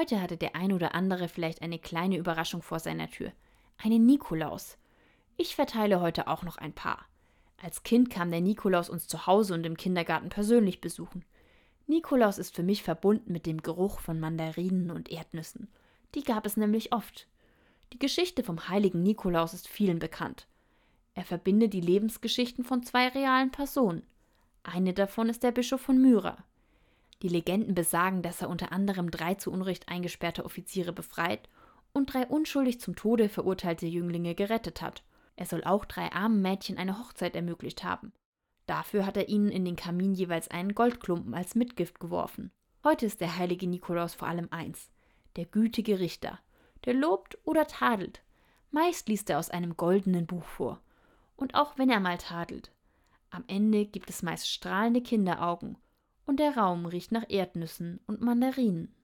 Heute hatte der ein oder andere vielleicht eine kleine Überraschung vor seiner Tür. Einen Nikolaus. Ich verteile heute auch noch ein paar. Als Kind kam der Nikolaus uns zu Hause und im Kindergarten persönlich besuchen. Nikolaus ist für mich verbunden mit dem Geruch von Mandarinen und Erdnüssen. Die gab es nämlich oft. Die Geschichte vom heiligen Nikolaus ist vielen bekannt. Er verbindet die Lebensgeschichten von zwei realen Personen. Eine davon ist der Bischof von Myra. Die Legenden besagen, dass er unter anderem drei zu Unrecht eingesperrte Offiziere befreit und drei unschuldig zum Tode verurteilte Jünglinge gerettet hat. Er soll auch drei armen Mädchen eine Hochzeit ermöglicht haben. Dafür hat er ihnen in den Kamin jeweils einen Goldklumpen als Mitgift geworfen. Heute ist der heilige Nikolaus vor allem eins: der gütige Richter, der lobt oder tadelt. Meist liest er aus einem goldenen Buch vor. Und auch wenn er mal tadelt, am Ende gibt es meist strahlende Kinderaugen und der Raum riecht nach Erdnüssen und Mandarinen.